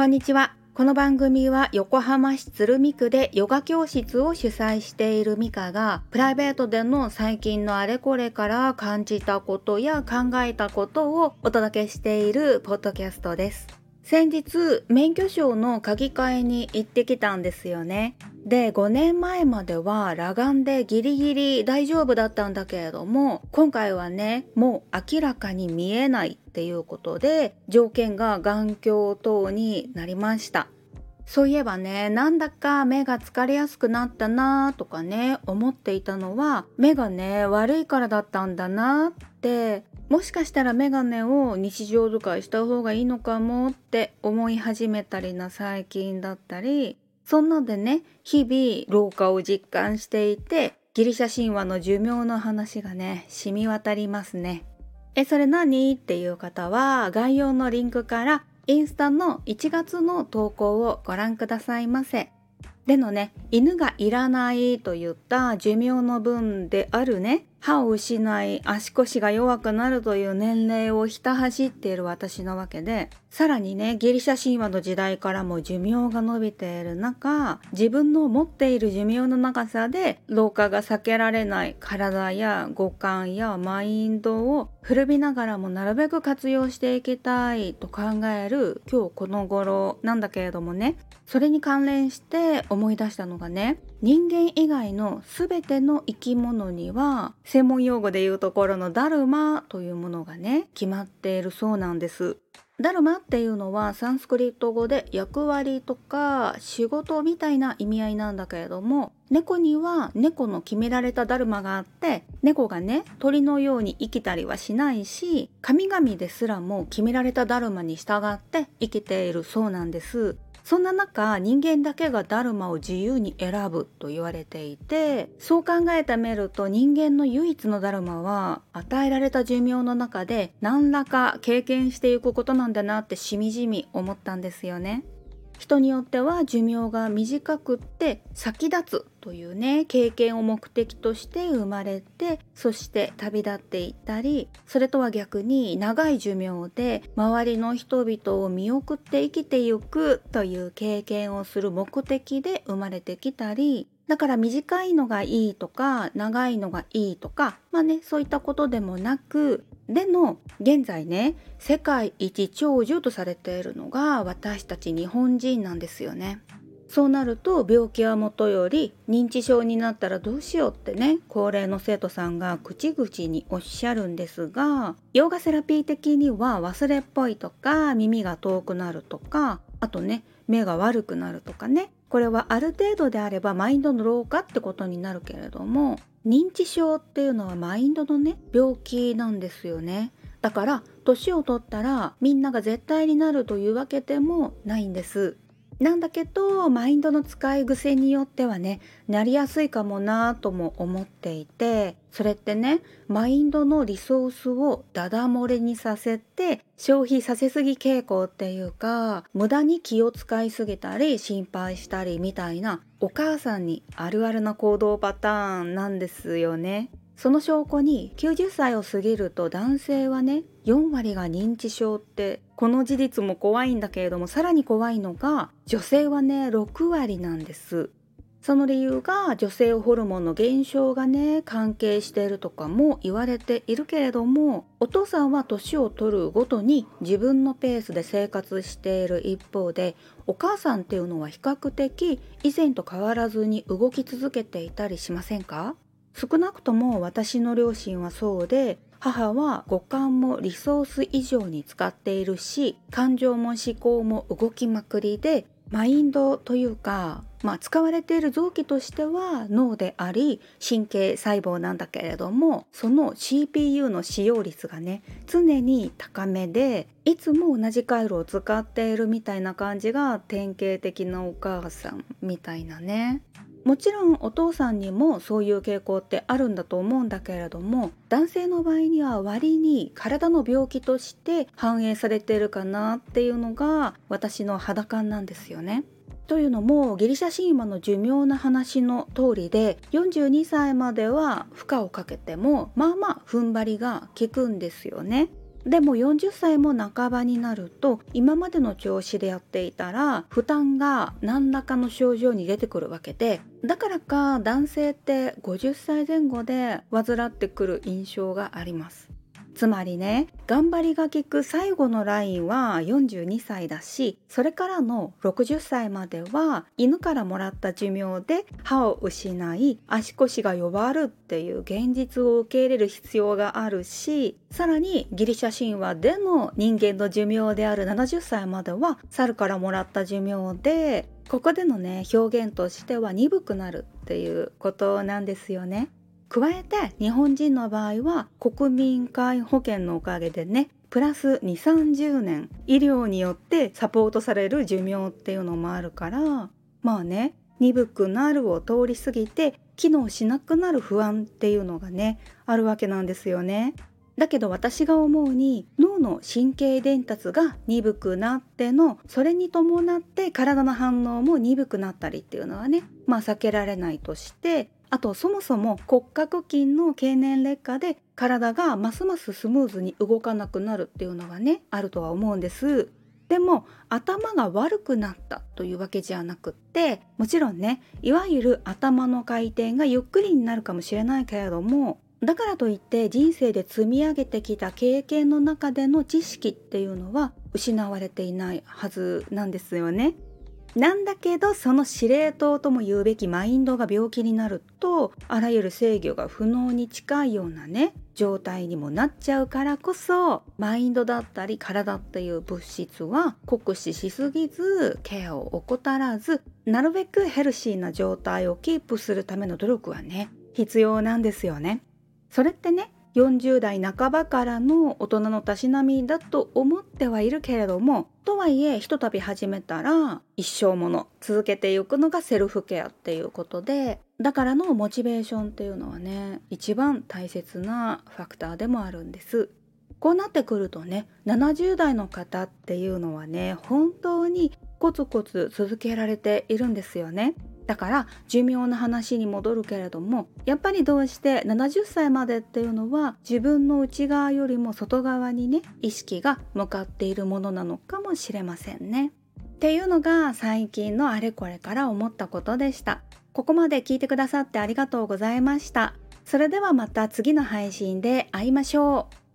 こんにちは。この番組は横浜市鶴見区でヨガ教室を主催しているミカがプライベートでの最近のあれこれから感じたことや考えたことをお届けしているポッドキャストです。先日免許証の書き換えに行ってきたんですよね。で5年前までは裸眼でギリギリ大丈夫だったんだけれども今回はねもう明らかに見えないっていうことで条件が眼鏡等になりましたそういえばねなんだか目が疲れやすくなったなとかね思っていたのは目がね悪いからだったんだなってもしかしたらメガネを日常使いした方がいいのかもって思い始めたりな最近だったりそんなでね日々老化を実感していてギリシャ神話の寿命の話がね染み渡りますね。えそれ何？っていう方は概要のリンクからインスタの1月の投稿をご覧くださいませ。でのね犬がいらないといった寿命の分であるね歯を失い足腰が弱くなるという年齢をひた走っている私のわけでさらにねギリシャ神話の時代からも寿命が伸びている中自分の持っている寿命の長さで老化が避けられない体や五感やマインドを古びながらもなるべく活用していきたいと考える今日この頃なんだけれどもねそれに関連して思い出したのがね人間以外の全ての生き物には専門用語で言うところのダルマというものがね決まっているそうなんです。ダルマっていうのはサンスクリット語で役割とか仕事みたいな意味合いなんだけれども猫には猫の決められたダルマがあって猫がね鳥のように生きたりはしないし神々ですらも決められたダルマに従って生きているそうなんです。そんな中人間だけがダルマを自由に選ぶと言われていてそう考えたメルと人間の唯一のダルマは与えられた寿命の中で何らか経験していくことなんだなってしみじみ思ったんですよね。人によっては寿命が短くって先立つというね経験を目的として生まれてそして旅立っていったりそれとは逆に長い寿命で周りの人々を見送って生きてゆくという経験をする目的で生まれてきたりだから短いのがいいとか長いのがいいとかまあねそういったことでもなくでの現在ね世界一長寿とされているのが私たち日本人なんですよね。そうなると病気はもとより認知症になったらどうしようってね高齢の生徒さんが口々におっしゃるんですがヨガセラピー的には忘れっぽいとか耳が遠くなるとかあとね目が悪くなるとかねこれはある程度であればマインドの老化ってことになるけれども認知症っていうのはマインドのね病気なんですよね。だから年を取ったらみんなが絶対になるというわけでもないんです。なんだけどマインドの使い癖によってはねなりやすいかもなとも思っていてそれってねマインドのリソースをダダ漏れにさせて消費させすぎ傾向っていうか無駄に気を使いすぎたり心配したりみたいなお母さんにあるあるな行動パターンなんですよね。その証拠に90歳を過ぎると男性はね4割が認知症ってこの事実も怖いんだけれどもさらに怖いのが女性はね6割なんです。その理由が女性ホルモンの減少がね関係しているとかも言われているけれどもお父さんは年を取るごとに自分のペースで生活している一方でお母さんっていうのは比較的以前と変わらずに動き続けていたりしませんか？少なくとも私の両親はそうで母は五感もリソース以上に使っているし感情も思考も動きまくりでマインドというか、まあ、使われている臓器としては脳であり神経細胞なんだけれどもその CPU の使用率がね常に高めでいつも同じ回路を使っているみたいな感じが典型的なお母さんみたいなね。もちろんお父さんにもそういう傾向ってあるんだと思うんだけれども男性の場合には割に体の病気として反映されてるかなっていうのが私の肌感なんですよね。というのもギリシャ神話の寿命な話の通りで42歳までは負荷をかけてもまあまあ踏ん張りが効くんですよね。でも40歳も半ばになると今までの調子でやっていたら負担が何らかの症状に出てくるわけでだからか男性って50歳前後で患ってくる印象があります。つまりね頑張りが効く最後のラインは42歳だしそれからの60歳までは犬からもらった寿命で歯を失い足腰が弱るっていう現実を受け入れる必要があるしさらにギリシャ神話での人間の寿命である70歳までは猿からもらった寿命でここでのね表現としては鈍くなるっていうことなんですよね。加えて日本人の場合は国民皆保険のおかげでねプラス2 3 0年医療によってサポートされる寿命っていうのもあるからまあね鈍くなるを通り過ぎて機能しなくなる不安っていうのがねあるわけなんですよね。だけど私が思うに脳の神経伝達が鈍くなってのそれに伴って体の反応も鈍くなったりっていうのはねまあ避けられないとしてあとそもそも骨格筋の経年劣化で体がますますスムーズに動かなくなるっていうのがねあるとは思うんです。でも頭が悪くなったというわけじゃなくってもちろんねいわゆる頭の回転がゆっくりになるかもしれないけれどもだからといって人生で積み上げてきた経験の中での知識っていうのは失われていないはずなんですよね。なんだけどその司令塔とも言うべきマインドが病気になるとあらゆる制御が不能に近いようなね状態にもなっちゃうからこそマインドだったり体っていう物質は酷使しすぎずケアを怠らずなるべくヘルシーな状態をキープするための努力はね必要なんですよね。それってね40代半ばからの大人のたしなみだと思ってはいるけれどもとはいえひとたび始めたら一生もの続けていくのがセルフケアっていうことでだからのモチベーションっていうのはね一番大切なファクターでもあるんです。こうなってくるとね70代の方っていうのはね本当にコツコツ続けられているんですよね。だから寿命の話に戻るけれどもやっぱりどうして70歳までっていうのは自分の内側よりも外側にね意識が向かっているものなのかもしれませんね。っていうのが最近のあれこれから思ったことでした。ここまで聞いてくださってありがとうございました。それではまた次の配信で会いましょう。